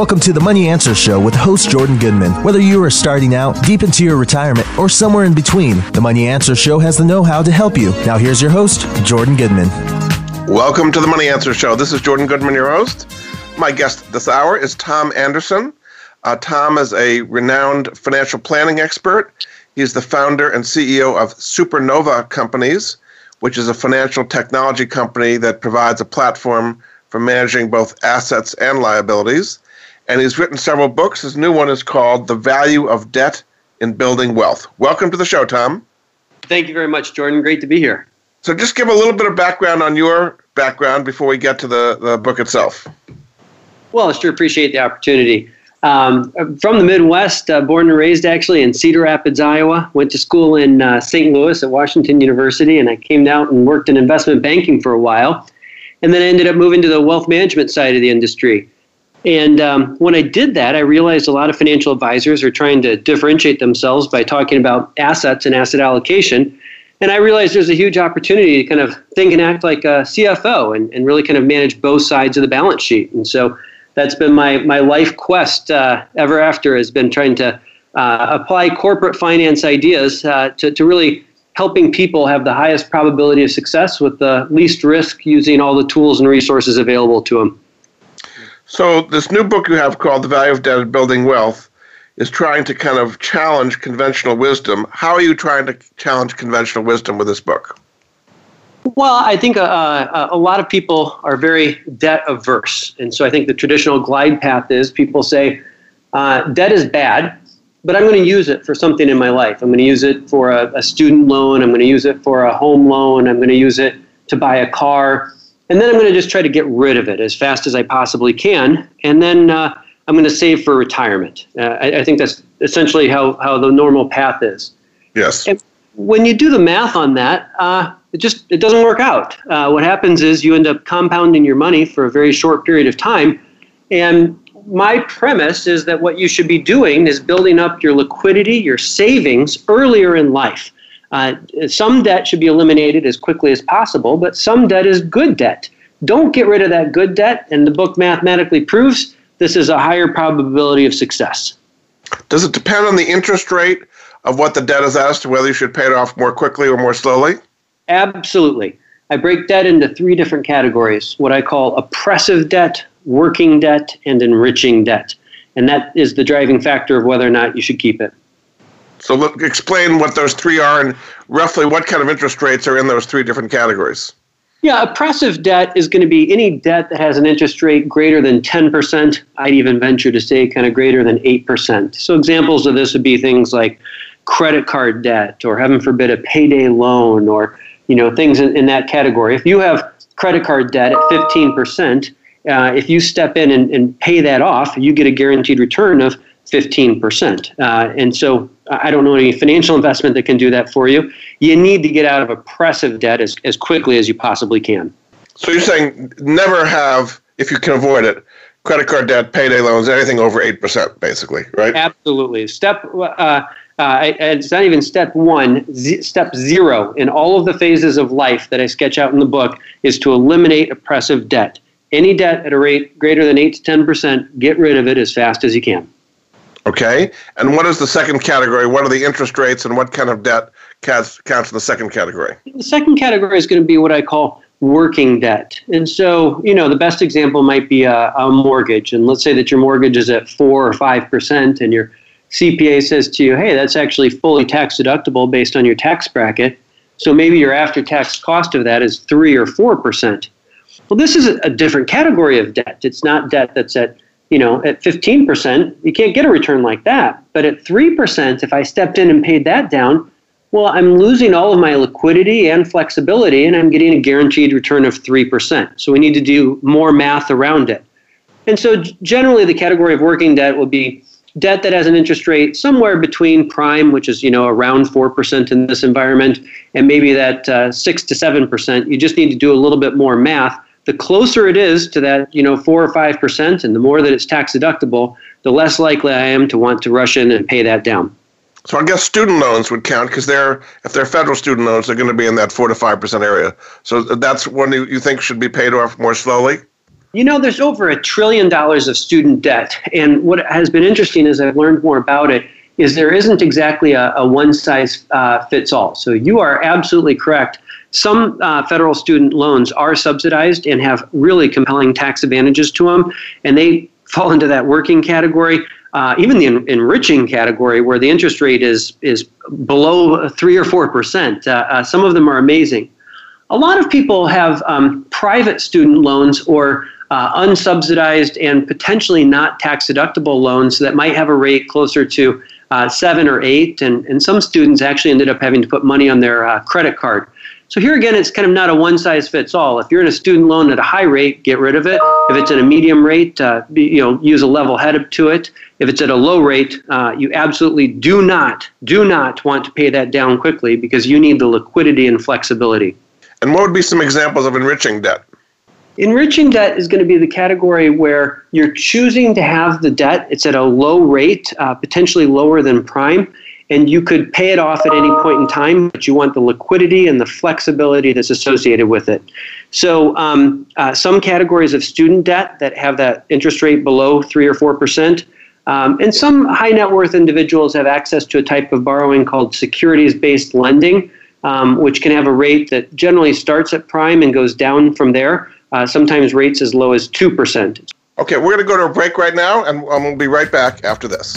Welcome to the Money Answer Show with host Jordan Goodman. Whether you are starting out, deep into your retirement, or somewhere in between, the Money Answer Show has the know how to help you. Now, here's your host, Jordan Goodman. Welcome to the Money Answer Show. This is Jordan Goodman, your host. My guest this hour is Tom Anderson. Uh, Tom is a renowned financial planning expert. He's the founder and CEO of Supernova Companies, which is a financial technology company that provides a platform for managing both assets and liabilities and he's written several books. His new one is called The Value of Debt in Building Wealth. Welcome to the show, Tom. Thank you very much, Jordan. Great to be here. So, just give a little bit of background on your background before we get to the, the book itself. Well, I sure appreciate the opportunity. Um, from the Midwest, uh, born and raised actually in Cedar Rapids, Iowa. Went to school in uh, St. Louis at Washington University, and I came out and worked in investment banking for a while. And then I ended up moving to the wealth management side of the industry. And um, when I did that, I realized a lot of financial advisors are trying to differentiate themselves by talking about assets and asset allocation. And I realized there's a huge opportunity to kind of think and act like a CFO and, and really kind of manage both sides of the balance sheet. And so that's been my, my life quest uh, ever after has been trying to uh, apply corporate finance ideas uh, to, to really helping people have the highest probability of success with the least risk using all the tools and resources available to them. So, this new book you have called The Value of Debt in Building Wealth is trying to kind of challenge conventional wisdom. How are you trying to challenge conventional wisdom with this book? Well, I think uh, uh, a lot of people are very debt averse. And so I think the traditional glide path is people say, uh, debt is bad, but I'm going to use it for something in my life. I'm going to use it for a, a student loan. I'm going to use it for a home loan. I'm going to use it to buy a car. And then I'm going to just try to get rid of it as fast as I possibly can. And then uh, I'm going to save for retirement. Uh, I, I, think that's essentially how, how the normal path is. Yes. And when you do the math on that, uh, it just it doesn't work out. Uh, what happens is you end up compounding your money for a very short period of time. And my premise is that what you should be doing is building up your liquidity, your savings earlier in life. Uh, some debt should be eliminated as quickly as possible, but some debt is good debt. Don't get rid of that good debt, and the book mathematically proves this is a higher probability of success. Does it depend on the interest rate of what the debt is as to whether you should pay it off more quickly or more slowly? Absolutely. I break debt into three different categories what I call oppressive debt, working debt, and enriching debt. And that is the driving factor of whether or not you should keep it. So explain what those three are and roughly what kind of interest rates are in those three different categories. Yeah, oppressive debt is going to be any debt that has an interest rate greater than 10%. I'd even venture to say kind of greater than 8%. So examples of this would be things like credit card debt or heaven forbid a payday loan or you know things in, in that category. If you have credit card debt at 15%, uh, if you step in and, and pay that off, you get a guaranteed return of 15%. Uh, and so I don't know any financial investment that can do that for you. You need to get out of oppressive debt as, as quickly as you possibly can. So you're saying never have, if you can avoid it, credit card debt, payday loans, anything over 8%, basically, right? Absolutely. Step, uh, uh, it's not even step one, z- step zero in all of the phases of life that I sketch out in the book is to eliminate oppressive debt. Any debt at a rate greater than 8 to 10%, get rid of it as fast as you can. Okay. And what is the second category? What are the interest rates and what kind of debt counts, counts in the second category? The second category is going to be what I call working debt. And so, you know, the best example might be a, a mortgage. And let's say that your mortgage is at 4 or 5% and your CPA says to you, hey, that's actually fully tax deductible based on your tax bracket. So maybe your after tax cost of that is 3 or 4%. Well, this is a different category of debt. It's not debt that's at you know, at 15%, you can't get a return like that. But at 3%, if I stepped in and paid that down, well, I'm losing all of my liquidity and flexibility, and I'm getting a guaranteed return of 3%. So we need to do more math around it. And so generally, the category of working debt will be debt that has an interest rate somewhere between prime, which is you know around four percent in this environment, and maybe that uh, six to seven percent. You just need to do a little bit more math. The closer it is to that, you know, four or five percent, and the more that it's tax deductible, the less likely I am to want to rush in and pay that down. So I guess student loans would count because they're if they're federal student loans, they're going to be in that four to five percent area. So that's one you, you think should be paid off more slowly. You know, there's over a trillion dollars of student debt, and what has been interesting as I've learned more about it is there isn't exactly a, a one size uh, fits all. So you are absolutely correct. Some uh, federal student loans are subsidized and have really compelling tax advantages to them, and they fall into that working category uh, even the en- enriching category, where the interest rate is is below three or four percent. Uh, uh, some of them are amazing. A lot of people have um, private student loans or uh, unsubsidized and potentially not tax deductible loans that might have a rate closer to uh, seven or eight, and, and some students actually ended up having to put money on their credit card. So here again, it's kind of not a one size fits all. If you're in a student loan at a high rate, get rid of it. If it's at a medium rate, uh, you know, use a level head up to it. If it's at a low rate, uh, you absolutely do not, do not want to pay that down quickly because you need the liquidity and flexibility. And what would be some examples of enriching debt? Enriching debt is going to be the category where you're choosing to have the debt. It's at a low rate, uh, potentially lower than prime, and you could pay it off at any point in time, but you want the liquidity and the flexibility that's associated with it. So, um, uh, some categories of student debt that have that interest rate below three or four percent. Um, and some high net worth individuals have access to a type of borrowing called securities based lending, um, which can have a rate that generally starts at prime and goes down from there, uh, sometimes rates as low as 2%. Okay, we're going to go to a break right now, and we'll be right back after this.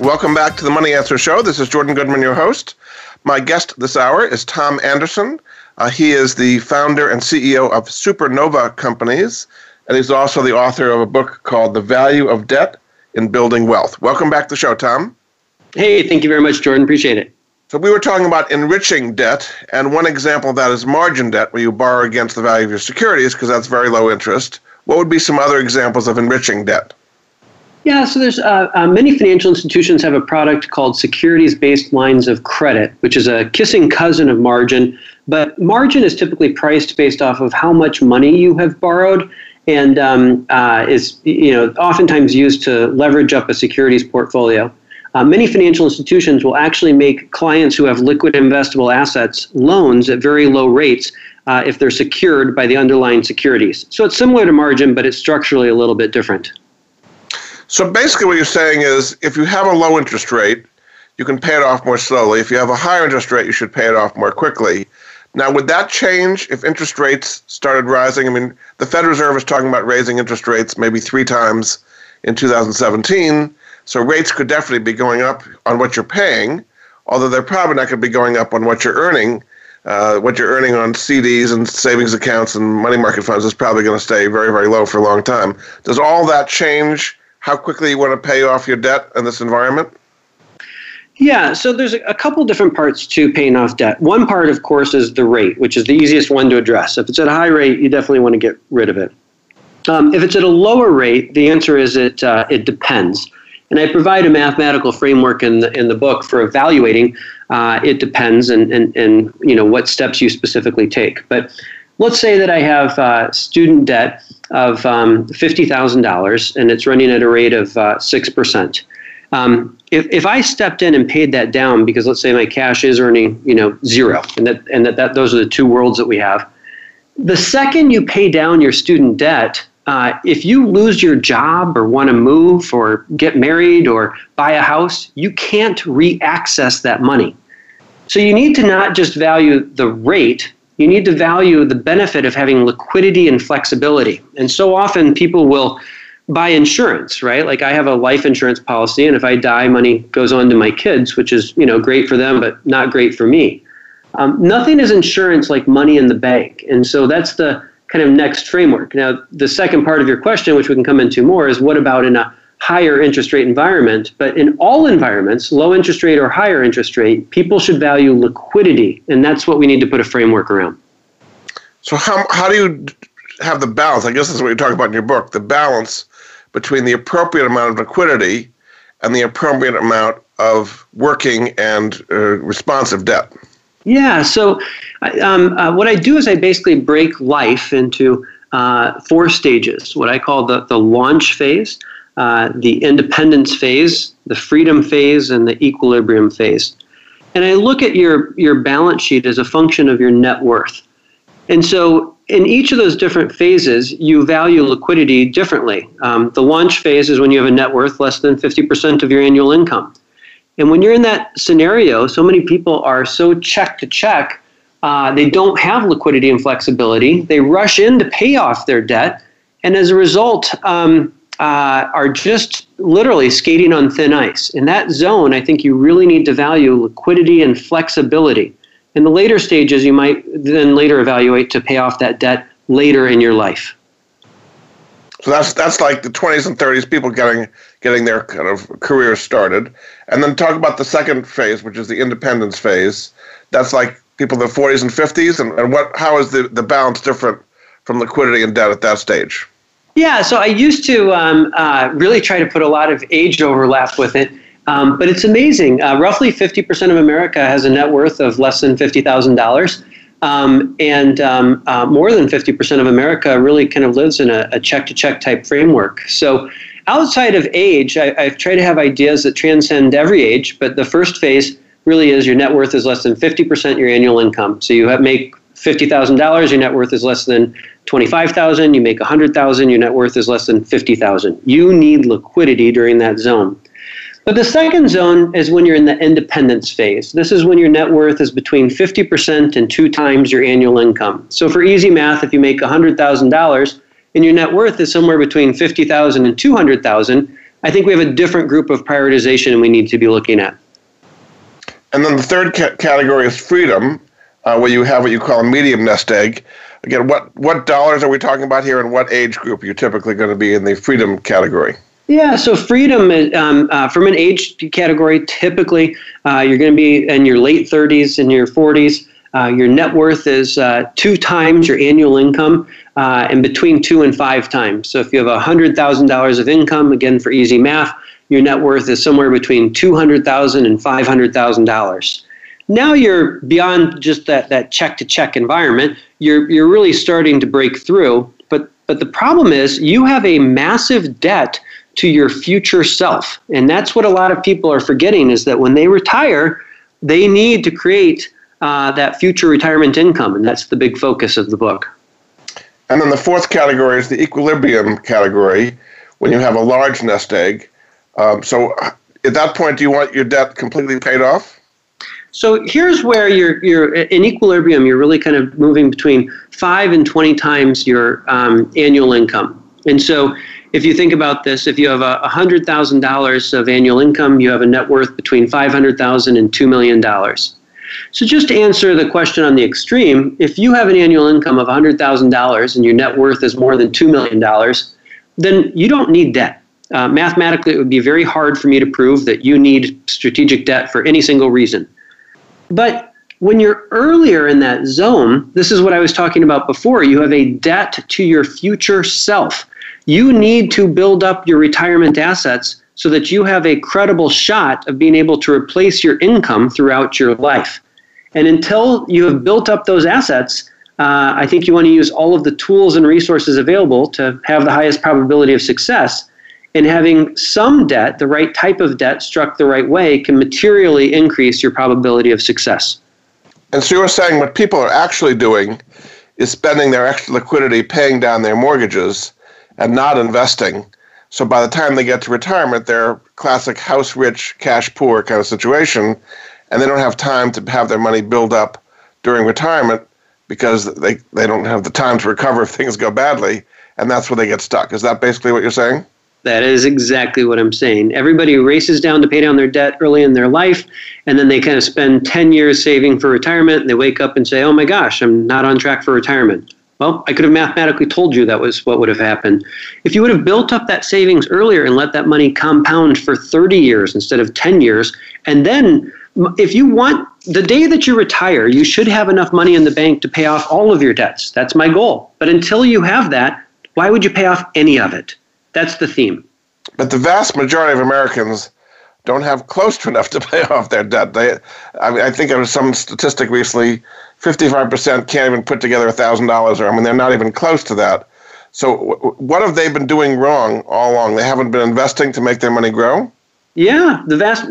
Welcome back to the Money Answer Show. This is Jordan Goodman, your host. My guest this hour is Tom Anderson. Uh, he is the founder and CEO of Supernova Companies, and he's also the author of a book called The Value of Debt in Building Wealth. Welcome back to the show, Tom. Hey, thank you very much, Jordan. Appreciate it. So, we were talking about enriching debt, and one example of that is margin debt, where you borrow against the value of your securities because that's very low interest. What would be some other examples of enriching debt? Yeah, so there's uh, uh, many financial institutions have a product called securities-based lines of credit, which is a kissing cousin of margin. But margin is typically priced based off of how much money you have borrowed, and um, uh, is you know oftentimes used to leverage up a securities portfolio. Uh, many financial institutions will actually make clients who have liquid investable assets loans at very low rates uh, if they're secured by the underlying securities. So it's similar to margin, but it's structurally a little bit different. So basically, what you're saying is if you have a low interest rate, you can pay it off more slowly. If you have a higher interest rate, you should pay it off more quickly. Now, would that change if interest rates started rising? I mean, the Fed Reserve is talking about raising interest rates maybe three times in 2017. So rates could definitely be going up on what you're paying, although they're probably not going to be going up on what you're earning. Uh, what you're earning on CDs and savings accounts and money market funds is probably going to stay very, very low for a long time. Does all that change how quickly you want to pay off your debt in this environment? Yeah, so there's a couple different parts to paying off debt. One part, of course, is the rate, which is the easiest one to address. If it's at a high rate, you definitely want to get rid of it. Um, if it's at a lower rate, the answer is it uh, it depends. And I provide a mathematical framework in the in the book for evaluating. Uh, it depends, and, and and you know what steps you specifically take. But let's say that I have uh, student debt of um, $50,000 and it's running at a rate of uh, 6%. Um, if, if I stepped in and paid that down because let's say my cash is earning you know zero and that and that, that those are the two worlds that we have the second you pay down your student debt uh, if you lose your job or want to move or get married or buy a house you can't re-access that money so you need to not just value the rate you need to value the benefit of having liquidity and flexibility. And so often people will buy insurance, right? Like I have a life insurance policy, and if I die, money goes on to my kids, which is you know great for them, but not great for me. Um, nothing is insurance like money in the bank, and so that's the kind of next framework. Now, the second part of your question, which we can come into more, is what about in a higher interest rate environment. But in all environments, low interest rate or higher interest rate, people should value liquidity. And that's what we need to put a framework around. So, how, how do you have the balance? I guess that's what you talk about in your book the balance between the appropriate amount of liquidity and the appropriate amount of working and uh, responsive debt. Yeah. So, um, uh, what I do is I basically break life into uh, four stages, what I call the, the launch phase uh, the independence phase, the freedom phase, and the equilibrium phase. And I look at your, your balance sheet as a function of your net worth. And so in each of those different phases, you value liquidity differently. Um, the launch phase is when you have a net worth less than 50% of your annual income. And when you're in that scenario, so many people are so check to check, uh, they don't have liquidity and flexibility. They rush in to pay off their debt. And as a result, um, uh, are just literally skating on thin ice. In that zone, I think you really need to value liquidity and flexibility. In the later stages, you might then later evaluate to pay off that debt later in your life. So that's that's like the 20s and 30s people getting getting their kind of career started, and then talk about the second phase, which is the independence phase. That's like people in the 40s and 50s, and, and what how is the, the balance different from liquidity and debt at that stage? Yeah, so I used to um, uh, really try to put a lot of age overlap with it. Um, but it's amazing. Uh, roughly 50% of America has a net worth of less than $50,000. Um, and um, uh, more than 50% of America really kind of lives in a check to check type framework. So, outside of age, I, I've tried to have ideas that transcend every age, but the first phase really is your net worth is less than 50% your annual income. So, you have, make $50,000, your net worth is less than 25,000, you make 100,000, your net worth is less than 50,000. You need liquidity during that zone. But the second zone is when you're in the independence phase. This is when your net worth is between 50% and two times your annual income. So for easy math, if you make $100,000 and your net worth is somewhere between 50,000 and 200,000, I think we have a different group of prioritization we need to be looking at. And then the third ca- category is freedom, uh, where you have what you call a medium nest egg again, what what dollars are we talking about here, and what age group are you typically going to be in the freedom category? Yeah, so freedom um, uh, from an age category, typically uh, you're going to be in your late 30s and your 40s. Uh, your net worth is uh, two times your annual income uh, and between two and five times. So if you have $100,000 of income, again for easy math, your net worth is somewhere between $200,000 and $500,000. Now you're beyond just that, that check to check environment. You're, you're really starting to break through. But, but the problem is you have a massive debt to your future self. And that's what a lot of people are forgetting is that when they retire, they need to create uh, that future retirement income, and that's the big focus of the book. And then the fourth category is the equilibrium category, when you have a large nest egg. Um, so at that point, do you want your debt completely paid off? So here's where you're you're in equilibrium. You're really kind of moving between five and twenty times your um, annual income. And so, if you think about this, if you have a hundred thousand dollars of annual income, you have a net worth between five hundred thousand and two million dollars. So just to answer the question on the extreme, if you have an annual income of hundred thousand dollars and your net worth is more than two million dollars, then you don't need debt. Uh, mathematically, it would be very hard for me to prove that you need strategic debt for any single reason. But when you're earlier in that zone, this is what I was talking about before. You have a debt to your future self. You need to build up your retirement assets so that you have a credible shot of being able to replace your income throughout your life. And until you have built up those assets, uh, I think you want to use all of the tools and resources available to have the highest probability of success and having some debt, the right type of debt struck the right way, can materially increase your probability of success. And so you were saying what people are actually doing is spending their extra liquidity paying down their mortgages and not investing. So by the time they get to retirement, they're classic house rich, cash poor kind of situation, and they don't have time to have their money build up during retirement because they, they don't have the time to recover if things go badly, and that's where they get stuck. Is that basically what you're saying? That is exactly what I'm saying. Everybody races down to pay down their debt early in their life, and then they kind of spend 10 years saving for retirement, and they wake up and say, oh my gosh, I'm not on track for retirement. Well, I could have mathematically told you that was what would have happened. If you would have built up that savings earlier and let that money compound for 30 years instead of 10 years, and then if you want the day that you retire, you should have enough money in the bank to pay off all of your debts. That's my goal. But until you have that, why would you pay off any of it? That's the theme. But the vast majority of Americans don't have close to enough to pay off their debt. They, I, mean, I think there was some statistic recently, 55% can't even put together $1,000, or I mean, they're not even close to that. So, w- what have they been doing wrong all along? They haven't been investing to make their money grow? Yeah, the vast,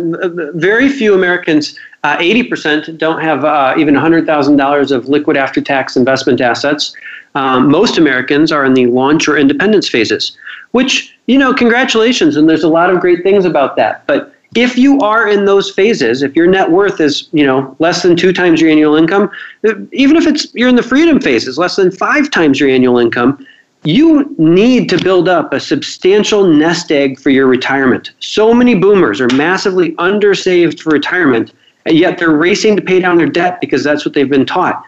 very few Americans, uh, 80% don't have uh, even $100,000 of liquid after tax investment assets. Um, most Americans are in the launch or independence phases which, you know, congratulations. And there's a lot of great things about that. But if you are in those phases, if your net worth is, you know, less than two times your annual income, uh, even if it's you're in the freedom phases, less than five times your annual income, you need to build up a substantial nest egg for your retirement. So many boomers are massively undersaved for retirement, and yet they're racing to pay down their debt because that's what they've been taught.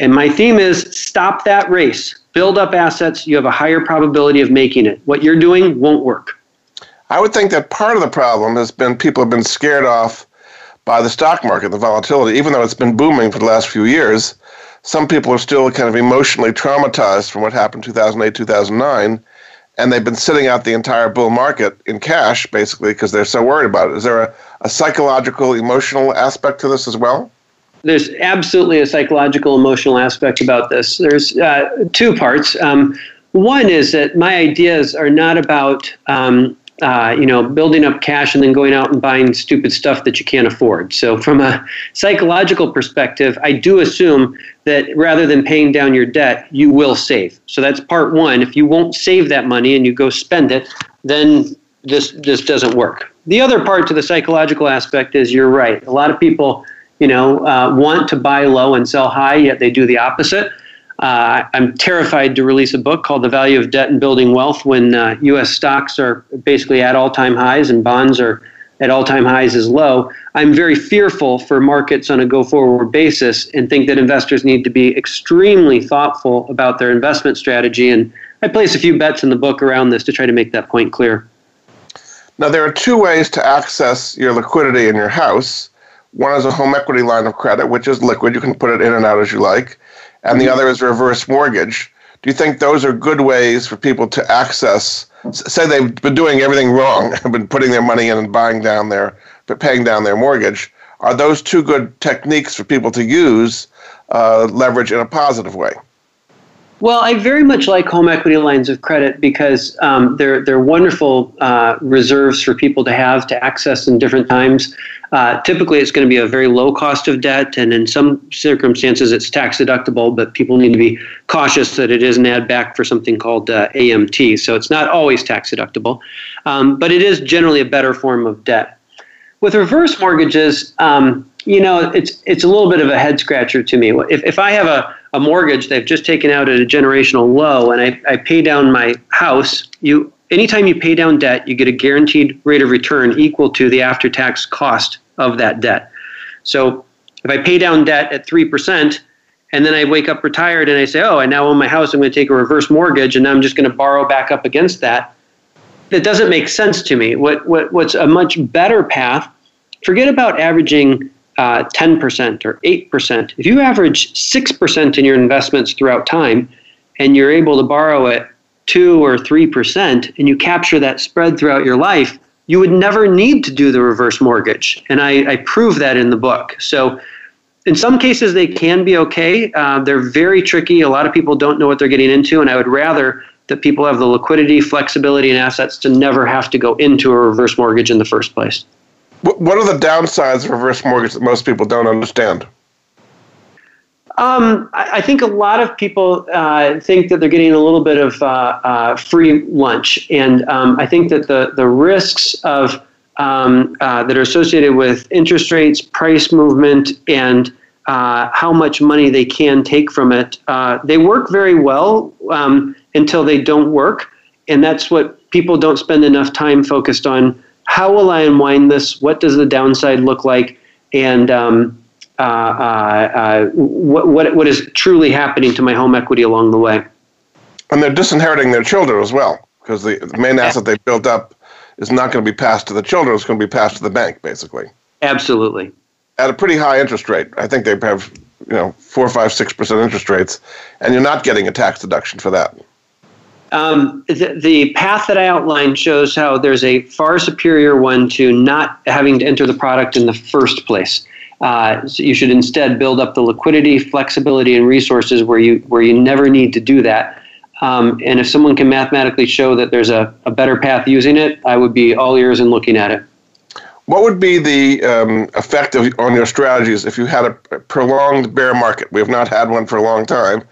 And my theme is stop that race build up assets, you have a higher probability of making it. What you're doing won't work. I would think that part of the problem has been people have been scared off by the stock market, the volatility. Even though it's been booming for the last few years, some people are still kind of emotionally traumatized from what happened 2008, 2009, and they've been sitting out the entire bull market in cash, basically, because they're so worried about it. Is there a, a psychological, emotional aspect to this as well? There's absolutely a psychological emotional aspect about this. There's uh, two parts. Um, one is that my ideas are not about um, uh, you know building up cash and then going out and buying stupid stuff that you can't afford. So from a psychological perspective i do assume that rather than paying down your debt you will save. So that's part one. If you won't save that money and you go spend it then this this doesn't work. The other part to the psychological aspect is you're right. A lot of people you know, uh, want to buy low and sell high, yet they do the opposite. Uh, I'm terrified to release a book called The Value of Debt and Building Wealth when uh, U.S. stocks are basically at all time highs and bonds are at all time highs as low. I'm very fearful for markets on a go forward basis and think that investors need to be extremely thoughtful about their investment strategy. And I place a few bets in the book around this to try to make that point clear. Now, there are two ways to access your liquidity in your house. One is a home equity line of credit, which is liquid. You can put it in and out as you like. And the mm-hmm. other is reverse mortgage. Do you think those are good ways for people to access? Say they've been doing everything wrong, have been putting their money in and buying down their, but paying down their mortgage. Are those two good techniques for people to use uh, leverage in a positive way? Well, I very much like home equity lines of credit because um, they're they're wonderful uh, reserves for people to have to access in different times. Uh, typically, it's going to be a very low cost of debt, and in some circumstances, it's tax deductible. But people need to be cautious that it is an add back for something called uh, AMT. So it's not always tax deductible, um, but it is generally a better form of debt. With reverse mortgages, um, you know, it's it's a little bit of a head scratcher to me. If if I have a a mortgage they've just taken out at a generational low and I, I pay down my house, you anytime you pay down debt, you get a guaranteed rate of return equal to the after tax cost of that debt. So if I pay down debt at 3%, and then I wake up retired and I say, oh, I now own my house, I'm going to take a reverse mortgage and now I'm just going to borrow back up against that. That doesn't make sense to me. What, what, what's a much better path, forget about averaging uh, 10% or 8%, if you average 6% in your investments throughout time and you're able to borrow at 2 or 3% and you capture that spread throughout your life, you would never need to do the reverse mortgage. And I, I prove that in the book. So in some cases, they can be okay. Uh, they're very tricky. A lot of people don't know what they're getting into, and I would rather that people have the liquidity, flexibility, and assets to never have to go into a reverse mortgage in the first place. What are the downsides of reverse mortgage that most people don't understand? Um, I think a lot of people uh, think that they're getting a little bit of uh, uh, free lunch, and um, I think that the the risks of um, uh, that are associated with interest rates, price movement, and uh, how much money they can take from it, uh, they work very well um, until they don't work, and that's what people don't spend enough time focused on how will I unwind this? What does the downside look like? And um, uh, uh, uh, what, what, what is truly happening to my home equity along the way? And they're disinheriting their children as well, because the, the main asset they built up is not going to be passed to the children, it's going to be passed to the bank, basically. Absolutely. At a pretty high interest rate. I think they have, you know, four, five, six percent interest rates, and you're not getting a tax deduction for that. Um, the, the, path that I outlined shows how there's a far superior one to not having to enter the product in the first place. Uh, so you should instead build up the liquidity, flexibility, and resources where you where you never need to do that. Um, and if someone can mathematically show that there's a, a better path using it, I would be all ears and looking at it. What would be the um, effect of, on your strategies if you had a prolonged bear market? We have not had one for a long time.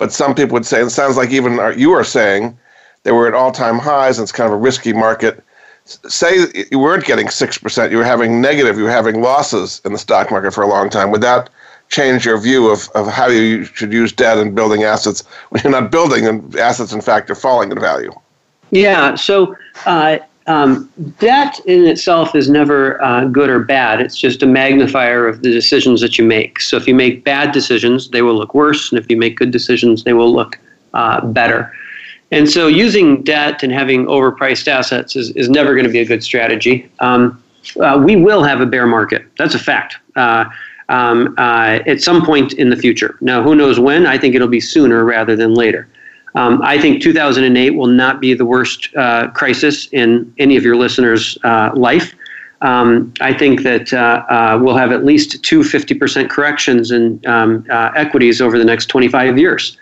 But some people would say, it sounds like even you are saying they were at all time highs and it's kind of a risky market. Say you weren't getting 6%, you were having negative, you were having losses in the stock market for a long time. Would that change your view of, of how you should use debt and building assets when you're not building and assets, in fact, are falling in value? Yeah, so uh, um, in itself is never uh, good or bad. It's just a magnifier of the decisions that you make. So if you make bad decisions, they will look worse, and if you make good decisions, they will look uh, better. And so using debt and having overpriced assets is, is never going to be a good strategy. Um, uh, we will have a bear market. That's a fact. Uh, um, uh, at some point in the future. Now, who knows when? I think it'll be sooner rather than later. Um, I think 2008 will not be the worst uh, crisis in any of your listeners' uh, life. Um, I think that uh, uh we'll have at least two 50% corrections in um, uh, equities over the next 25 years.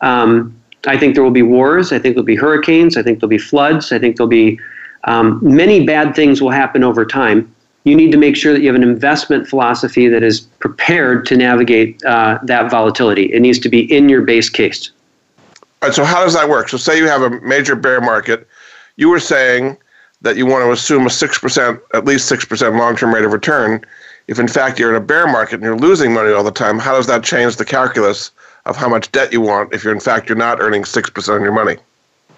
Um, I think there will be wars. I think there'll be hurricanes. I think there'll be floods. I think there'll be um, many bad things will happen over time. You need to make sure that you have an investment philosophy that is prepared to navigate uh, that volatility. It needs to be in your base case. All right, so how does that work? So say you have a major bear market. You were saying that you want to assume a 6%, at least 6% long-term rate of return. If in fact you're in a bear market and you're losing money all the time, how does that change the calculus of how much debt you want if you're in fact you're not earning 6% on your money?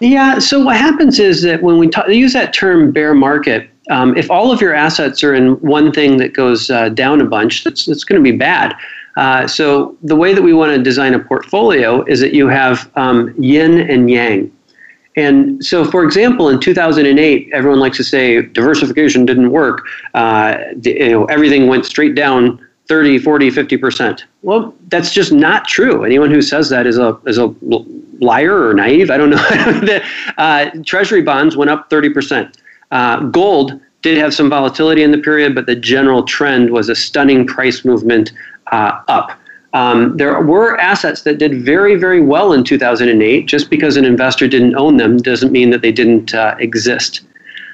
Yeah, so what happens is that when we talk, use that term bear market, um, if all of your assets are in one thing that goes uh, down a bunch, that's, that's going to be bad. Uh, so the way that we want to design a portfolio is that you have um, yin and yang. And so, for example, in 2008, everyone likes to say diversification didn't work. Uh, you know, everything went straight down 30, 40, 50%. Well, that's just not true. Anyone who says that is a, is a liar or naive. I don't know. uh, treasury bonds went up 30%. Uh, gold did have some volatility in the period, but the general trend was a stunning price movement uh, up. Um, there were assets that did very, very well in 2008. Just because an investor didn't own them doesn't mean that they didn't uh, exist.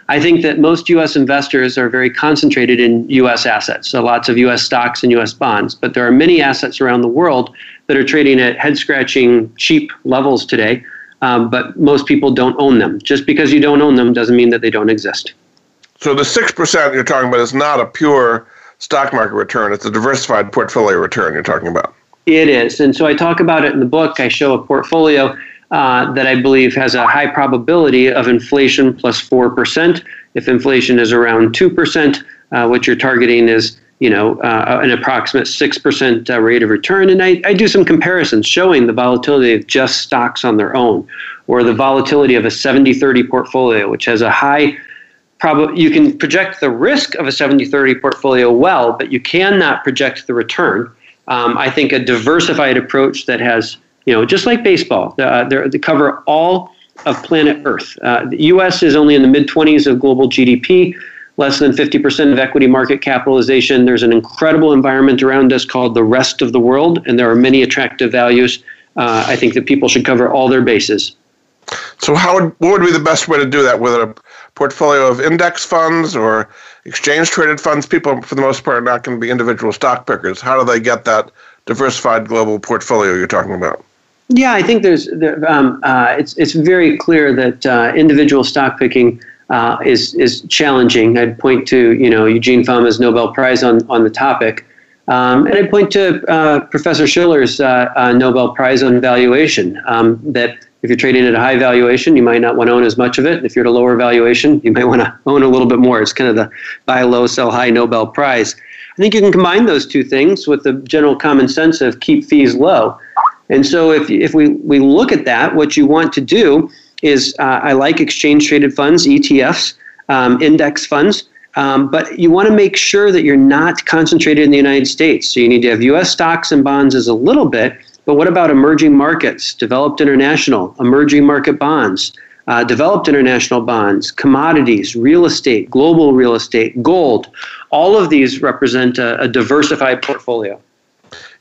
I think that most U.S. investors are very concentrated in U.S. assets, so lots of U.S. stocks and U.S. bonds. But there are many assets around the world that are trading at head scratching cheap levels today, um, but most people don't own them. Just because you don't own them doesn't mean that they don't exist. So the 6% you're talking about is not a pure stock market return. It's a diversified portfolio return you're talking about. It is. And so I talk about it in the book. I show a portfolio uh, that I believe has a high probability of inflation plus 4%. If inflation is around 2%, uh, what you're targeting is you know, uh, an approximate 6% uh, rate of return. And I, I do some comparisons showing the volatility of just stocks on their own or the volatility of a 70 30 portfolio, which has a high probably you can project the risk of a 70-30 portfolio well, but you cannot project the return. Um, I think a diversified approach that has, you know, just like baseball, uh, they cover all of planet Earth. Uh, the U.S. is only in the mid 20s of global GDP, less than 50% of equity market capitalization. There's an incredible environment around us called the rest of the world, and there are many attractive values. Uh, I think that people should cover all their bases. So, how would, what would be the best way to do that? A portfolio of index funds or exchange traded funds? People, for the most part, are not going to be individual stock pickers. How do they get that diversified global portfolio you're talking about? Yeah, I think there's um, uh, it's it's very clear that uh, individual stock picking uh, is is challenging. I'd point to you know Eugene Fama's Nobel Prize on on the topic, um, and I'd point to uh, Professor Shiller's uh, uh, Nobel Prize on valuation. Um, that if you're trading at a high valuation, you might not want to own as much of it. If you're at a lower valuation, you might want to own a little bit more. It's kind of the buy low, sell high Nobel Prize. I think you can combine those two things with the general common sense of keep fees low. And so if, if we, we look at that, what you want to do is uh, I like exchange traded funds, ETFs, um, index funds. Um, but you want to make sure that you're not concentrated in the United States. So you need to have U.S. stocks and bonds as a little bit, but what about emerging markets, developed international, emerging market bonds, uh, developed international bonds, commodities, real estate, global real estate, gold? All of these represent a, a diversified portfolio.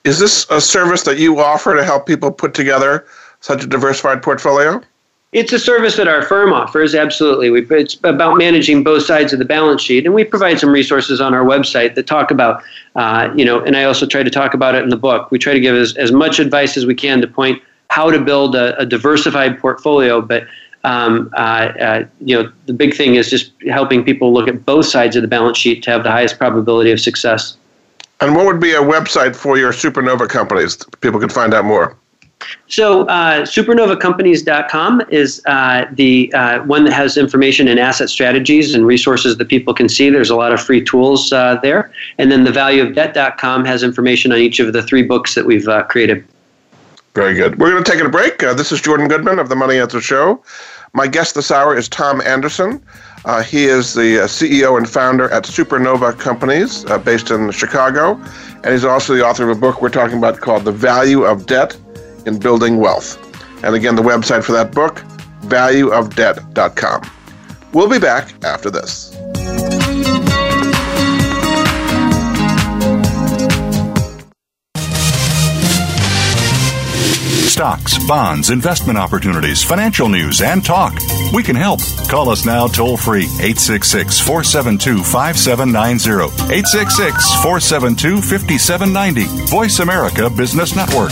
Is this a service that you offer to help people put together such a diversified portfolio? It's a service that our firm offers, absolutely. We, it's about managing both sides of the balance sheet, and we provide some resources on our website that talk about, uh, you know, and I also try to talk about it in the book. We try to give as, as much advice as we can to point how to build a, a diversified portfolio, but um, uh, uh, you know, the big thing is just helping people look at both sides of the balance sheet to have the highest probability of success. And what would be a website for your supernova companies? People can find out more. So, uh, supernovacompanies.com is uh, the uh, one that has information and asset strategies and resources that people can see. There's a lot of free tools uh, there. And then the valueofdebt.com has information on each of the three books that we've uh, created. Very good. We're going to take a break. Uh, this is Jordan Goodman of the Money Answer Show. My guest this hour is Tom Anderson. he is the CEO and founder at Supernova Companies based in Chicago. And he's also the author of a book we're talking about called The Value of Debt in building wealth. And again, the website for that book, valueofdebt.com. We'll be back after this. Stocks, bonds, investment opportunities, financial news, and talk. We can help. Call us now toll free 866 472 5790. 866 472 5790. Voice America Business Network.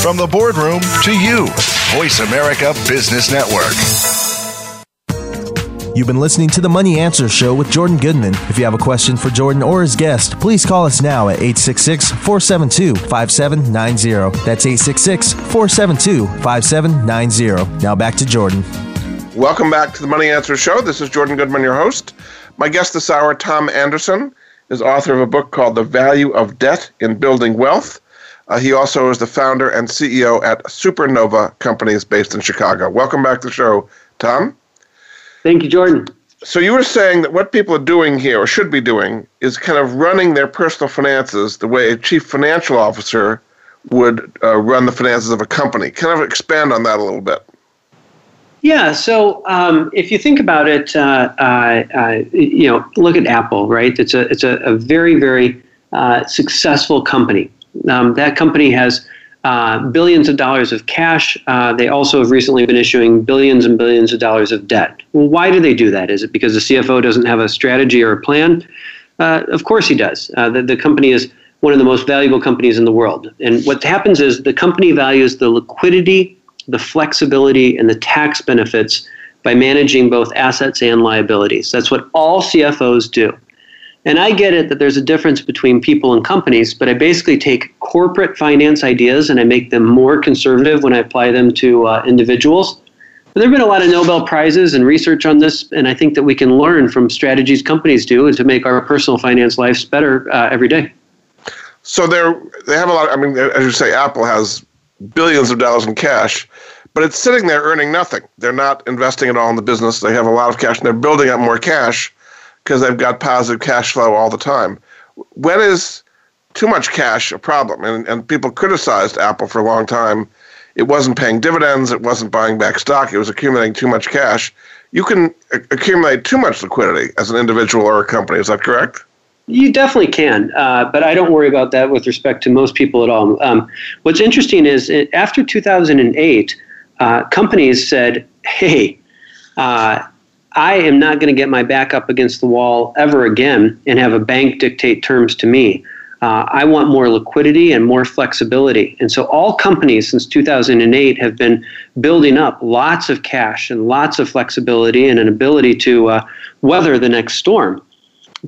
From the boardroom to you, Voice America Business Network. You've been listening to the Money Answer Show with Jordan Goodman. If you have a question for Jordan or his guest, please call us now at 866 472 5790. That's 866 472 5790. Now back to Jordan. Welcome back to the Money Answer Show. This is Jordan Goodman, your host. My guest this hour, Tom Anderson, is author of a book called The Value of Debt in Building Wealth. Uh, he also is the founder and CEO at Supernova Companies based in Chicago. Welcome back to the show, Tom. Thank you, Jordan. So you were saying that what people are doing here, or should be doing, is kind of running their personal finances the way a chief financial officer would uh, run the finances of a company. Kind of expand on that a little bit. Yeah. So um, if you think about it, uh, uh, uh, you know, look at Apple, right? It's a it's a, a very very uh, successful company. Um, that company has uh, billions of dollars of cash. Uh, they also have recently been issuing billions and billions of dollars of debt. Well, why do they do that? Is it because the CFO doesn't have a strategy or a plan? of course he does. the, the company is one of the most valuable companies in the world. And what happens is the company values the liquidity the flexibility and the tax benefits by managing both assets and liabilities. That's what all CFOs do. And I get it that there's a difference between people and companies, but I basically take corporate finance ideas and I make them more conservative when I apply them to uh, individuals. But there have been a lot of Nobel Prizes and research on this, and I think that we can learn from strategies companies do to make our personal finance lives better uh, every day. So they're, they have a lot. of, I mean, as you say, Apple has billions of dollars in cash, but it's sitting there earning nothing. They're not investing at all in the business. They have a lot of cash and they're building up more cash because they've got positive cash flow all the time. When is too much cash a problem? And, and people criticized Apple for a long time. It wasn't paying dividends, it wasn't buying back stock, it was accumulating too much cash. You can accumulate too much liquidity as an individual or a company. Is that correct? You definitely can, uh, but I don't worry about that with respect to most people at all. Um, what's interesting is it, after 2008, uh, companies said, hey, uh, I am not going to get my back up against the wall ever again and have a bank dictate terms to me. Uh, I want more liquidity and more flexibility. And so all companies since 2008 have been building up lots of cash and lots of flexibility and an ability to uh, weather the next storm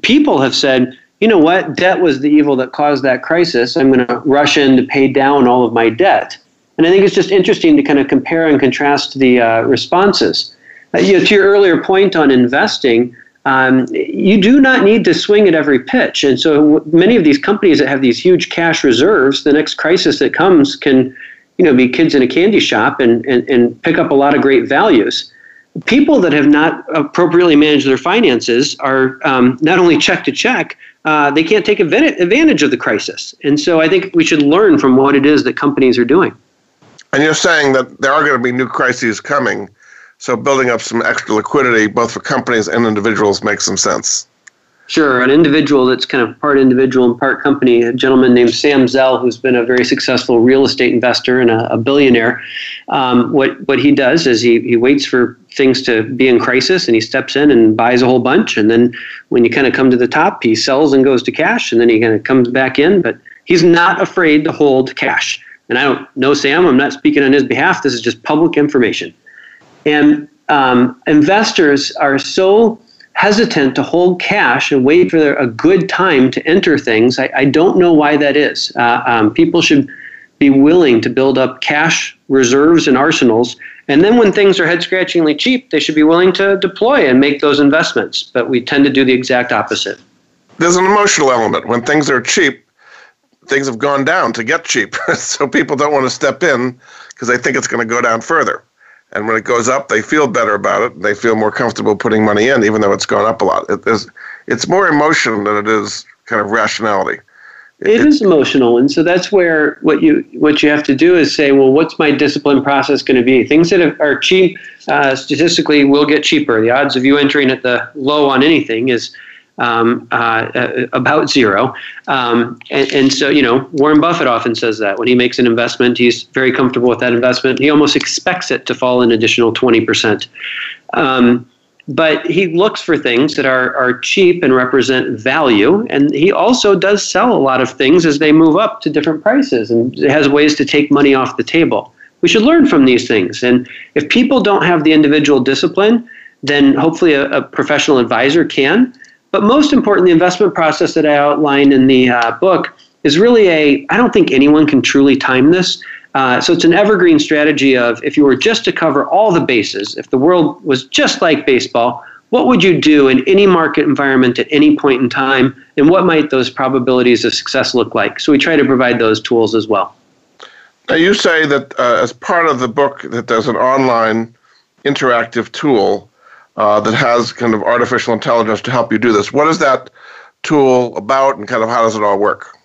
people have said, you know what, debt was the evil that caused that crisis. I'm going to rush in to pay down all of my debt. And I think it's just interesting to kind of compare and contrast the uh, responses. Uh, you know, to your earlier point on investing, um, you do not need to swing at every pitch. And so many of these companies that have these huge cash reserves, the next crisis that comes can, you know, be kids in a candy shop and, and, and pick up a lot of great values people that have not appropriately managed their finances are um, not only check to check, uh, they can't take advantage of the crisis. And so I think we should learn from what it is that companies are doing. And you're saying that there are going to be new crises coming. So building up some extra liquidity, both for companies and individuals, makes some sense. Sure, an individual that's kind of part individual and part company, a gentleman named Sam Zell, who's been a very successful real estate investor and a, a billionaire. Um, what what he does is he he waits for things to be in crisis and he steps in and buys a whole bunch, and then when you kind of come to the top, he sells and goes to cash, and then he kind of comes back in. But he's not afraid to hold cash. And I don't know Sam. I'm not speaking on his behalf. This is just public information. And um, investors are so hesitant to hold cash and wait for a good time to enter things. I, I don't know why that is. Uh, um, people should be willing to build up cash reserves and arsenals. And then when things are head scratchingly cheap, they should be willing to deploy and make those investments. But we tend to do the exact opposite. There's an emotional element. When things are cheap, things have gone down to get cheap. so people don't want to step in because they think it's going to go down further. And when it goes up, they feel better about it. They feel more comfortable putting money in, even though it's gone up a lot. It is, it's more emotion than it is kind of rationality. It, it is emotional, and so that's where what you what you have to do is say, well, what's my discipline process going to be? Things that are cheap uh, statistically will get cheaper. The odds of you entering at the low on anything is um, uh, about zero. Um, and, and, so, you know, Warren Buffett often says that when he makes an investment, he's very comfortable with that investment. He almost expects it to fall an additional 20%. Um, but he looks for things that are, are cheap and represent value. And he also does sell a lot of things as they move up to different prices and has ways to take money off the table. We should learn from these things. And if people don't have the individual discipline, then hopefully a, a professional advisor can. But most important, the investment process that I outline in the uh, book is really a, I don't think anyone can truly time this. Uh, so it's an evergreen strategy of if you were just to cover all the bases, if the world was just like baseball, what would you do in any market environment at any point in time, and what might those probabilities of success look like? So we try to provide those tools as well. Now you say that uh, as part of the book that there's an online interactive tool uh, that has kind of artificial intelligence to help you do this. What is that tool about, and kind of how does it all work?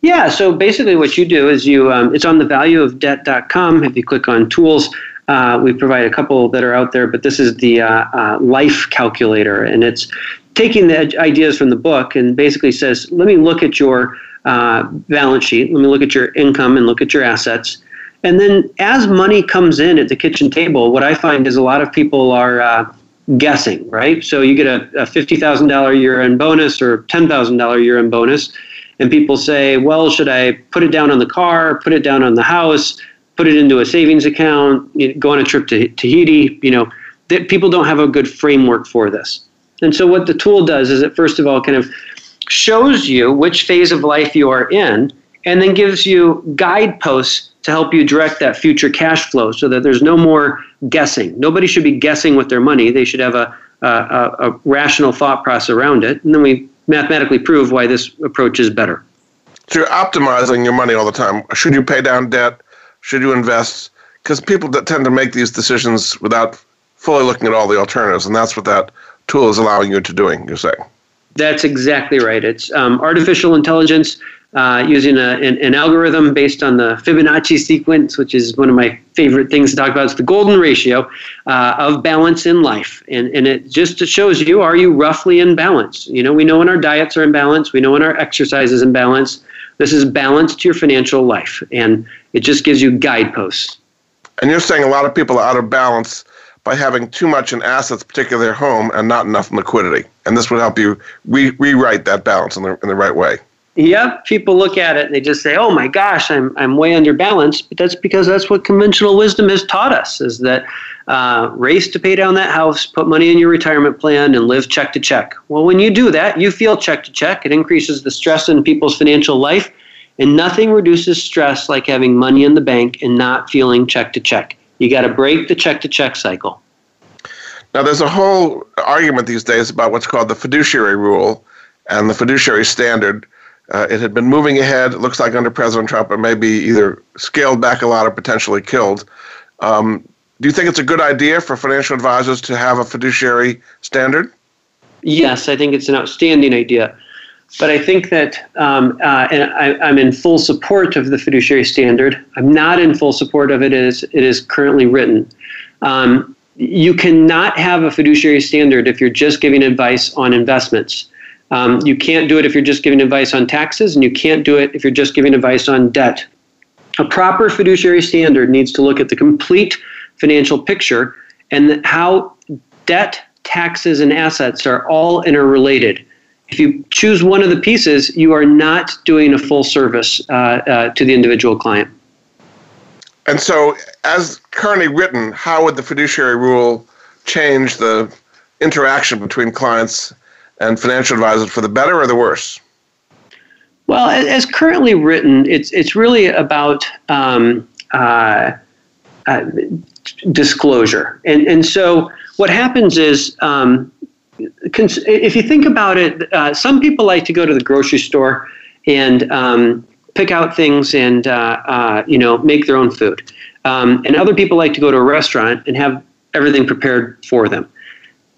Yeah, so basically what you do is you, um, it's on the valueofdebt.com. If you click on tools, uh, we provide a couple that are out there, but this is the uh, uh, life calculator, and it's taking the ideas from the book and basically says, let me look at your uh, balance sheet, let me look at your income and look at your assets. And then as money comes in at the kitchen table, what I find is a lot of people are uh, guessing, right? So you get a, a $50,000 year end bonus or $10,000 year end bonus and people say, well, should I put it down on the car, put it down on the house, put it into a savings account, go on a trip to Tahiti? You know, that people don't have a good framework for this. And so what the tool does is it first of all kind of shows you which phase of life you are in and then gives you guideposts to help you direct that future cash flow so that there's no more guessing. Nobody should be guessing with their money. They should have a, a, a rational thought process around it. And then we mathematically prove why this approach is better. So you're optimizing your money all the time. Should you pay down debt? Should you invest? Because people that tend to make these decisions without fully looking at all the alternatives, and that's what that tool is allowing you to doing. You're saying. That's exactly right. It's um, artificial intelligence uh, using a, an, an, algorithm based on the Fibonacci sequence, which is one of my favorite things to talk about. It's the golden ratio uh, of balance in life. And, and it just shows you are you roughly in balance? You know, we know when our diets are in balance, we know when our exercise is in balance. This is balance to your financial life. And it just gives you guideposts. And you're saying a lot of people are out of balance by having too much in assets, particularly their home, and not enough in liquidity. And this would help you re- rewrite that balance in the, in the right way. Yep, people look at it and they just say, "Oh my gosh, I'm I'm way under balance." But that's because that's what conventional wisdom has taught us: is that uh, race to pay down that house, put money in your retirement plan, and live check to check. Well, when you do that, you feel check to check. It increases the stress in people's financial life, and nothing reduces stress like having money in the bank and not feeling check to check. You got to break the check to check cycle. Now, there's a whole argument these days about what's called the fiduciary rule and the fiduciary standard uh, it had been moving ahead. It looks like under President Trump, it may be either scaled back a lot or potentially killed. Um, do you think it's a good idea for financial advisors to have a fiduciary standard? Yes, I think it's an outstanding idea. But I think that, um, uh, and I, am in full support of the fiduciary standard. I'm not in full support of it as it is currently written. Um, you cannot have a fiduciary standard if you're just giving advice on investments. Um, you can't do it if you're just giving advice on taxes, and you can't do it if you're just giving advice on debt. A proper fiduciary standard needs to look at the complete financial picture and how debt, taxes, and assets are all interrelated. If you choose one of the pieces, you are not doing a full service uh, uh, to the individual client. And so, as currently written, how would the fiduciary rule change the interaction between clients and financial advisors for the better or the worse? Well, as currently written, it's it's really about um, uh, uh, disclosure, and and so what happens is. Um, if you think about it, uh, some people like to go to the grocery store and um, pick out things and uh, uh, you know make their own food, um, and other people like to go to a restaurant and have everything prepared for them.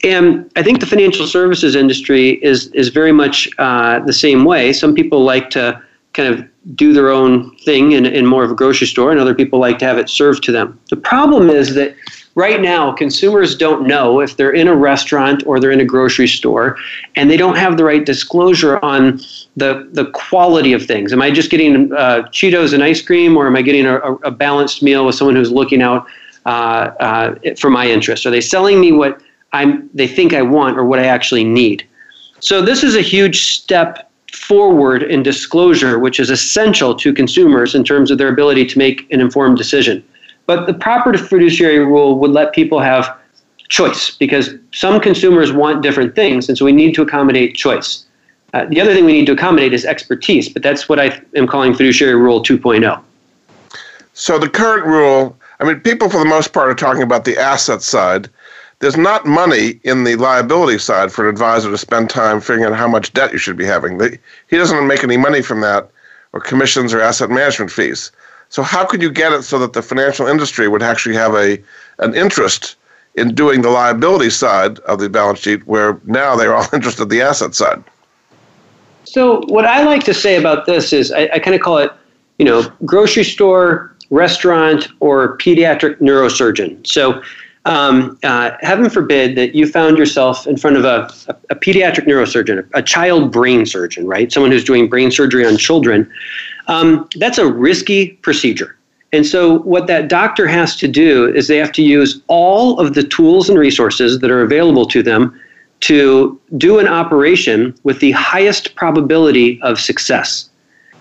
And I think the financial services industry is is very much uh, the same way. Some people like to kind of do their own thing in, in more of a grocery store, and other people like to have it served to them. The problem is that right now consumers don't know if they're in a restaurant or they're in a grocery store, and they don't have the right disclosure on the the quality of things. Am I just getting uh, Cheetos and ice cream, or am I getting a, a balanced meal with someone who's looking out uh, uh, for my interests? Are they selling me what I'm they think I want or what I actually need. So this is a huge step forward in disclosure, which is essential to consumers in terms of their ability to make an informed decision. But the proper fiduciary rule would let people have choice because some consumers want different things, and so we need to accommodate choice. Uh, the other thing we need to accommodate is expertise, but that's what I am calling fiduciary rule 2.0. So the current rule, I mean, people for the most part are talking about the asset side. There's not money in the liability side for an advisor to spend time figuring out how much debt you should be having. He doesn't make any money from that, or commissions or asset management fees. So how could you get it so that the financial industry would actually have a an interest in doing the liability side of the balance sheet, where now they're all interested in the asset side? So what I like to say about this is I, I kind of call it, you know, grocery store, restaurant, or pediatric neurosurgeon. So um, uh, heaven forbid that you found yourself in front of a, a, a, pediatric neurosurgeon, a child brain surgeon, right? Someone who's doing brain surgery on children. Um, that's a risky procedure. And so, what that doctor has to do is they have to use all of the tools and resources that are available to them to do an operation with the highest probability of success.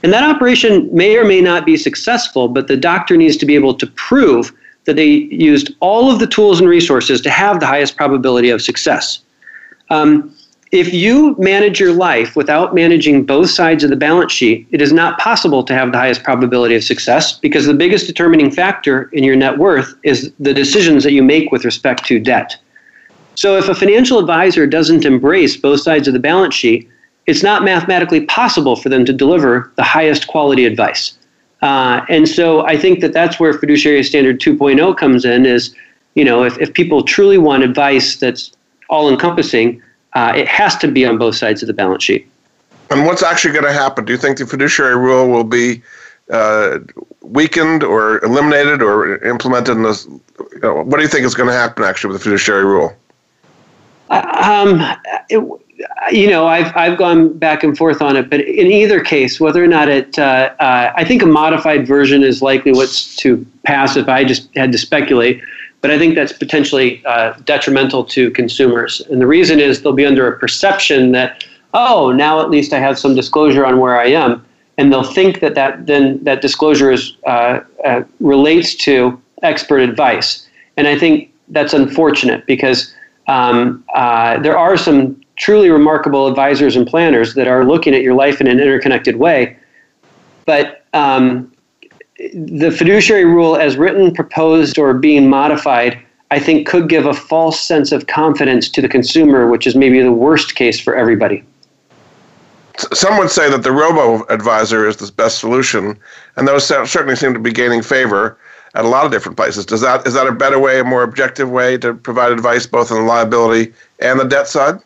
And that operation may or may not be successful, but the doctor needs to be able to prove that they used all of the tools and resources to have the highest probability of success. Um, if you manage your life without managing both sides of the balance sheet, it is not possible to have the highest probability of success because the biggest determining factor in your net worth is the decisions that you make with respect to debt. So, if a financial advisor doesn't embrace both sides of the balance sheet, it's not mathematically possible for them to deliver the highest quality advice. Uh, and so I think that that's where fiduciary standard 2.0 comes in is, you know, if, if people truly want advice that's all encompassing, uh, it has to be on both sides of the balance sheet. And what's actually going to happen? Do you think the fiduciary rule will be uh, weakened or eliminated or implemented in this? You know, what do you think is going to happen actually with the fiduciary rule? Uh, um, it, you know, I've I've gone back and forth on it, but in either case, whether or not it, uh, uh, I think a modified version is likely what's to pass if I just had to speculate. But I think that's potentially uh, detrimental to consumers, and the reason is they'll be under a perception that oh, now at least I have some disclosure on where I am, and they'll think that that then that disclosure is uh, uh, relates to expert advice, and I think that's unfortunate because. Um, uh, there are some truly remarkable advisors and planners that are looking at your life in an interconnected way. But um, the fiduciary rule, as written, proposed, or being modified, I think could give a false sense of confidence to the consumer, which is maybe the worst case for everybody. Some would say that the robo advisor is the best solution, and those certainly seem to be gaining favor at a lot of different places. Does that is that a better way, a more objective way to provide advice both on the liability and the debt side?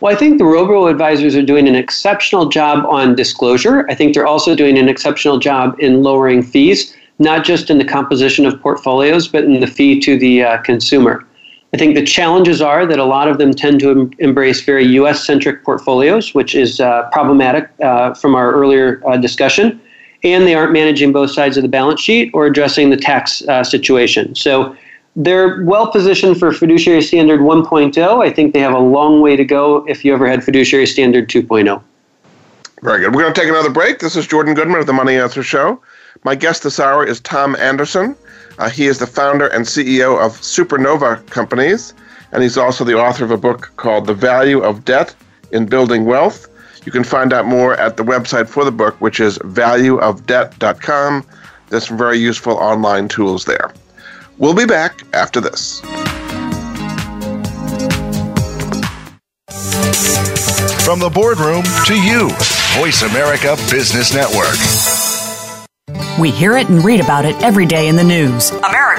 Well, I think the robo advisors are doing an exceptional job on disclosure. I think they're also doing an exceptional job in lowering fees, not just in the composition of portfolios, but in the fee to the uh, consumer. I think the challenges are that a lot of them tend to em- embrace very US centric portfolios, which is uh, problematic uh, from our earlier uh, discussion. And they aren't managing both sides of the balance sheet or addressing the tax uh, situation. So they're well positioned for fiduciary standard 1.0. I think they have a long way to go if you ever had fiduciary standard 2.0. Very good. We're going to take another break. This is Jordan Goodman of the Money Answer Show. My guest this hour is Tom Anderson. Uh, he is the founder and CEO of Supernova Companies, and he's also the author of a book called The Value of Debt in Building Wealth. You can find out more at the website for the book, which is valueofdebt.com. There's some very useful online tools there. We'll be back after this. From the boardroom to you, Voice America Business Network. We hear it and read about it every day in the news. America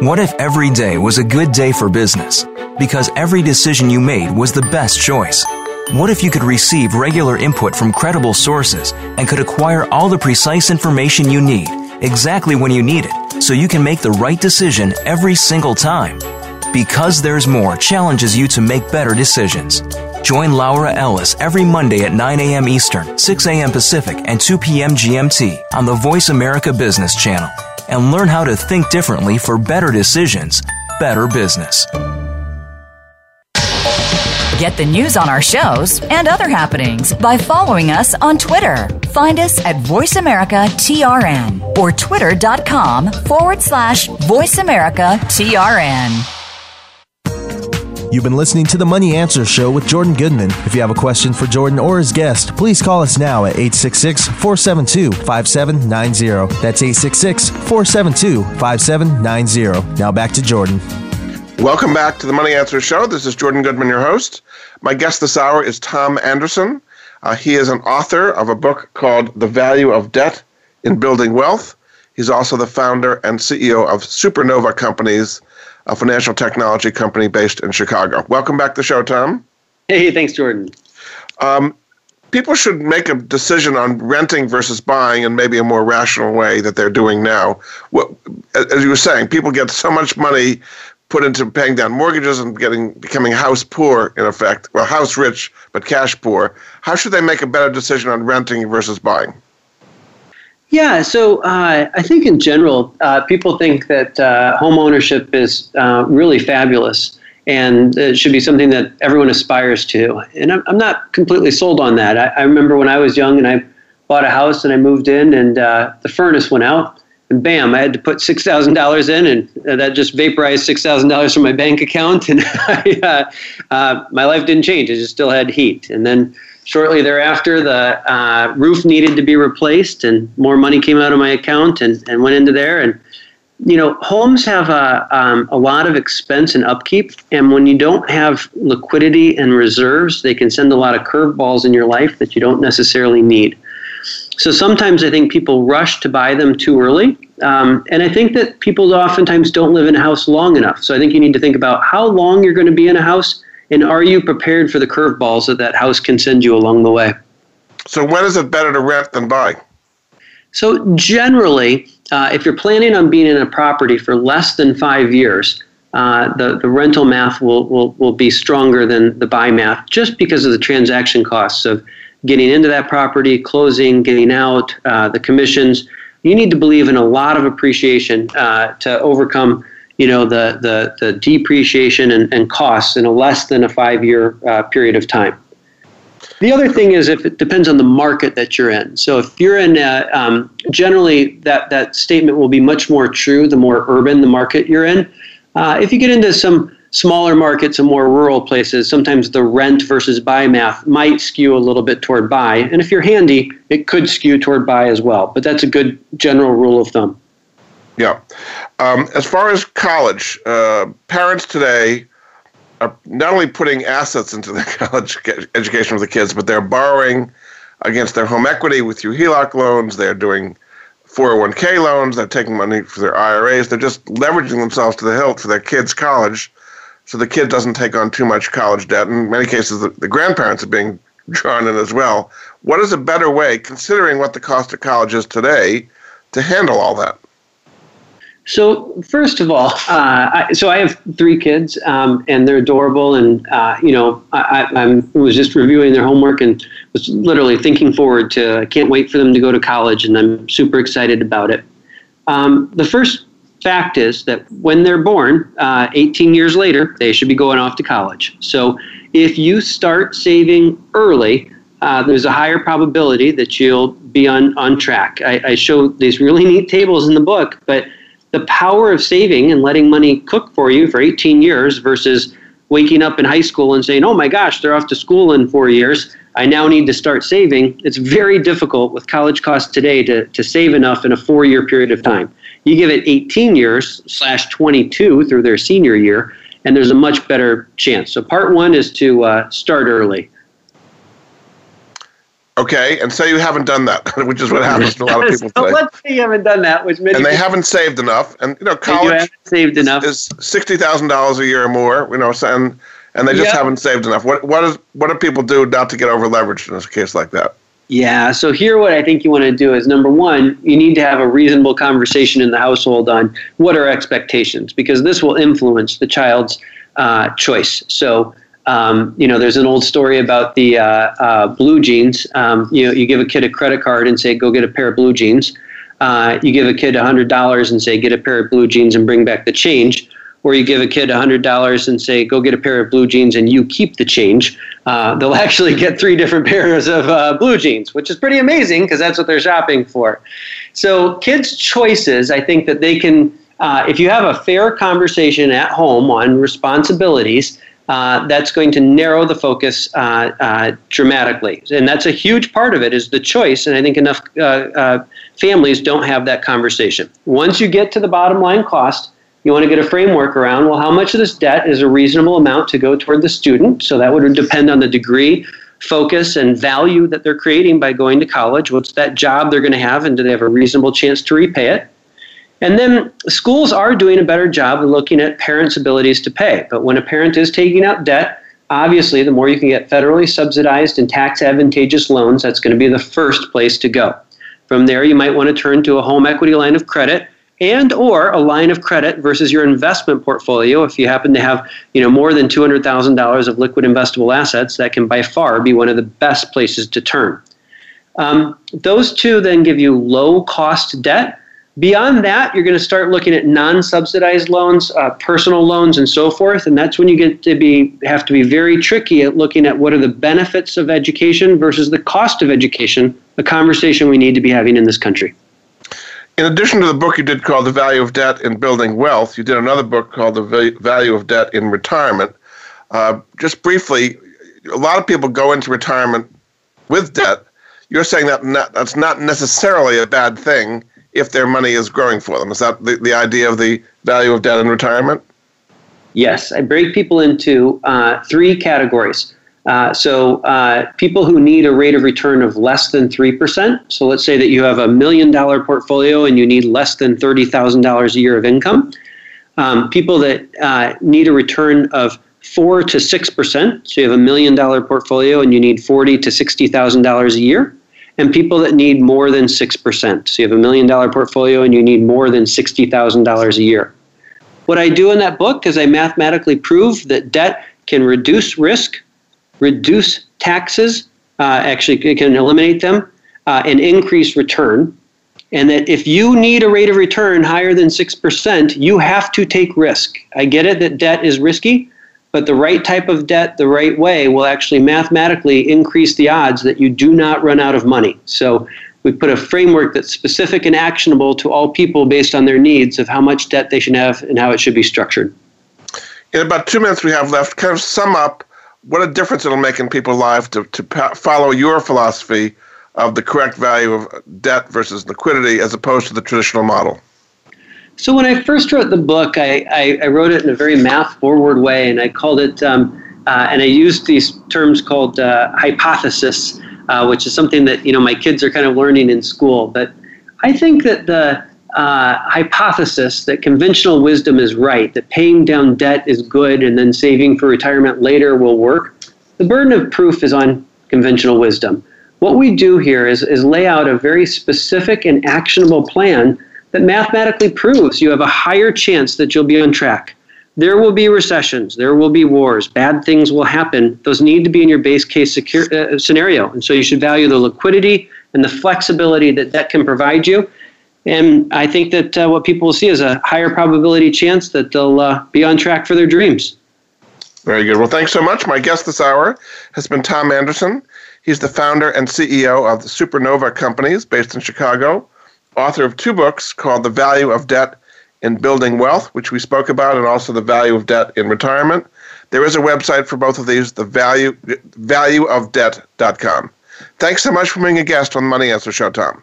What if every day was a good day for business? Because every decision you made was the best choice. What if you could receive regular input from credible sources and could acquire all the precise information you need exactly when you need it so you can make the right decision every single time? Because There's More challenges you to make better decisions. Join Laura Ellis every Monday at 9 a.m. Eastern, 6 a.m. Pacific, and 2 p.m. GMT on the Voice America Business Channel and learn how to think differently for better decisions, better business. Get the news on our shows and other happenings by following us on Twitter. Find us at VoiceAmericaTRN or twitter.com forward slash VoiceAmericaTRN. You've been listening to the Money Answer Show with Jordan Goodman. If you have a question for Jordan or his guest, please call us now at 866 472 5790. That's 866 472 5790. Now back to Jordan. Welcome back to the Money Answer Show. This is Jordan Goodman, your host. My guest this hour is Tom Anderson. Uh, he is an author of a book called The Value of Debt in Building Wealth. He's also the founder and CEO of Supernova Companies, a financial technology company based in Chicago. Welcome back to the show, Tom. Hey, thanks, Jordan. Um, people should make a decision on renting versus buying in maybe a more rational way that they're doing now. What, as you were saying, people get so much money put into paying down mortgages and getting becoming house poor in effect, well, house rich but cash poor. How should they make a better decision on renting versus buying? Yeah, so uh, I think in general, uh, people think that uh, home ownership is uh, really fabulous and it should be something that everyone aspires to. And I'm, I'm not completely sold on that. I, I, remember when I was young and I bought a house and I moved in and uh, the furnace went out. And bam, I had to put $6,000 in, and that just vaporized $6,000 from my bank account. And I, uh, my life didn't change. I just still had heat. And then shortly thereafter, the uh, roof needed to be replaced, and more money came out of my account and, and went into there. And you know, homes have a, um, a lot of expense and upkeep, and when you don't have liquidity and reserves, they can send a lot of curveballs in your life that you don't necessarily need. So sometimes I think people rush to buy them too early. Um, and I think that people oftentimes don't live in a house long enough. So I think you need to think about how long you're going to be in a house and are you prepared for the curveballs that that house can send you along the way? So, when is it better to rent than buy? So, generally, uh, if you're planning on being in a property for less than five years, uh, the, the rental math will, will, will be stronger than the buy math just because of the transaction costs of getting into that property, closing, getting out, uh, the commissions. You need to believe in a lot of appreciation uh, to overcome you know the the, the depreciation and, and costs in a less than a five year uh, period of time. The other thing is if it depends on the market that you're in. So if you're in, a, um, generally that that statement will be much more true the more urban the market you're in. Uh, if you get into some smaller markets and more rural places, sometimes the rent versus buy math might skew a little bit toward buy. And if you're handy, it could skew toward buy as well. But that's a good general rule of thumb. Yeah. Um, as far as college, uh, parents today are not only putting assets into the college education of the kids, but they're borrowing against their home equity with through HELOC loans. They're doing 401k loans. They're taking money for their IRAs. They're just leveraging themselves to the hilt for their kids' college, so the kid doesn't take on too much college debt. In many cases, the, the grandparents are being drawn in as well. What is a better way, considering what the cost of college is today, to handle all that? So first of all, uh, I, so I have three kids, um, and they're adorable. And uh, you know, I, I, was just reviewing their homework and was literally thinking forward to. I can't wait for them to go to college, and I'm super excited about it. Um, the first fact is that when they're born, uh, 18 years later, they should be going off to college. So if you start saving early, uh, there's a higher probability that you'll be on on track. I, I show these really neat tables in the book, but the power of saving and letting money cook for you for 18 years versus waking up in high school and saying, oh my gosh, they're off to school in four years. I now need to start saving. It's very difficult with college costs today to, to save enough in a four year period of time. You give it 18 years slash 22 through their senior year, and there's a much better chance. So, part one is to uh, start early. Okay, and say you haven't done that, which is what happens to a lot of people so today. Let's say you haven't done that, which many and they haven't saved enough, and you know, college saved enough is sixty thousand dollars a year or more. You know, and and they just yep. haven't saved enough. What what is what do people do not to get over leveraged in a case like that? Yeah, so here what I think you want to do is number one, you need to have a reasonable conversation in the household on what are expectations, because this will influence the child's uh, choice. So Um, you know, there's an old story about the uh, uh, blue jeans. Um, you know, you give a kid a credit card and say, "Go get a pair of blue jeans." Uh, you give a kid hundred dollars and say, "Get a pair of blue jeans and bring back the change." Or you give a kid hundred dollars and say, "Go get a pair of blue jeans and you keep the change." Uh, they'll actually get three different pairs of uh, blue jeans, which is pretty amazing because that's what they're shopping for. So, kids' choices, I think that they can. Uh, if you have a fair conversation at home on responsibilities, uh, that's going to narrow the focus uh, uh, dramatically. And that's a huge part of it is the choice. And I think enough uh, families don't have that conversation. Once you get to the bottom line cost, you want to get a framework around, well, how much of this debt is a reasonable amount to go toward the student? So that would depend on the degree, focus, and value that they're creating by going to college. What's that job they're going to have, and do they have a reasonable chance to repay it? And then schools are doing a better job of looking at parents' abilities to pay. But when a parent is taking out debt, obviously the more you can get federally subsidized and tax advantageous loans, that's going to be the first place to go. From there, you might want to turn to a home equity line of credit and or a line of credit versus your investment portfolio if you happen to have you know more than $200000 of liquid investable assets that can by far be one of the best places to turn um, those two then give you low cost debt Beyond that, you're going to start looking at non-subsidized loans, uh, personal loans, and so forth, and that's when you get to be have to be very tricky at looking at what are the benefits of education versus the cost of education. A conversation we need to be having in this country. In addition to the book you did called "The Value of Debt in Building Wealth," you did another book called "The Value of Debt in Retirement." Uh, just briefly, a lot of people go into retirement with debt. You're saying that not, that's not necessarily a bad thing if their money is growing for them. Is that the, the idea of the value of debt in retirement? Yes, I break people into uh, three categories. Uh, so, uh, people who need a rate of return of less than 3%. So, let's say that you have a million dollar portfolio and you need less than $30,000 a year of income. Um, people that uh, need a return of 4 to 6%. So, you have a million dollar portfolio and you need 40 to $60,000 a year and people that need more than 6%. So you have a million dollar portfolio and you need more than $60,000 a year. What I do in that book is I mathematically prove that debt can reduce risk, reduce taxes, uh, actually, it can eliminate them, uh, and increase return. And that if you need a rate of return higher than 6%, you have to take risk. I get it that debt is risky, but the right type of debt the right way will actually mathematically increase the odds that you do not run out of money. So we put a framework that's specific and actionable to all people based on their needs of how much debt they should have and how it should be structured. In about two minutes we have left, kind of sum up what a difference it'll make in people's lives to, to follow your philosophy of the correct value of debt versus liquidity as opposed to the traditional model. So when I first wrote the book, I, I, I wrote it in a very math forward way, and I called it, um, uh, and I used these terms called uh, hypothesis, uh, which is something that you know my kids are kind of learning in school. But I think that the uh, hypothesis that conventional wisdom is right, that paying down debt is good, and then saving for retirement later will work. The burden of proof is on conventional wisdom. What we do here is, is lay out a very specific and actionable plan that mathematically proves you have a higher chance that you'll be on track. There will be recessions, there will be wars, bad things will happen. Those need to be in your base case secure, uh, scenario. And so you should value the liquidity and the flexibility that that can provide you. And I think that uh, what people will see is a higher probability chance that they'll uh, be on track for their dreams. Very good. Well, thanks so much. My guest this hour has been Tom Anderson. He's the founder and CEO of the Supernova Companies based in Chicago author of two books called The Value of Debt in Building Wealth, which we spoke about, and also The Value of Debt in Retirement. There is a website for both of these, the value valueofdebt.com. Thanks so much for being a guest on the Money Answer Show, Tom.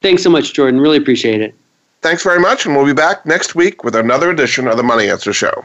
Thanks so much, Jordan. Really appreciate it. Thanks very much, and we'll be back next week with another edition of the Money Answer Show.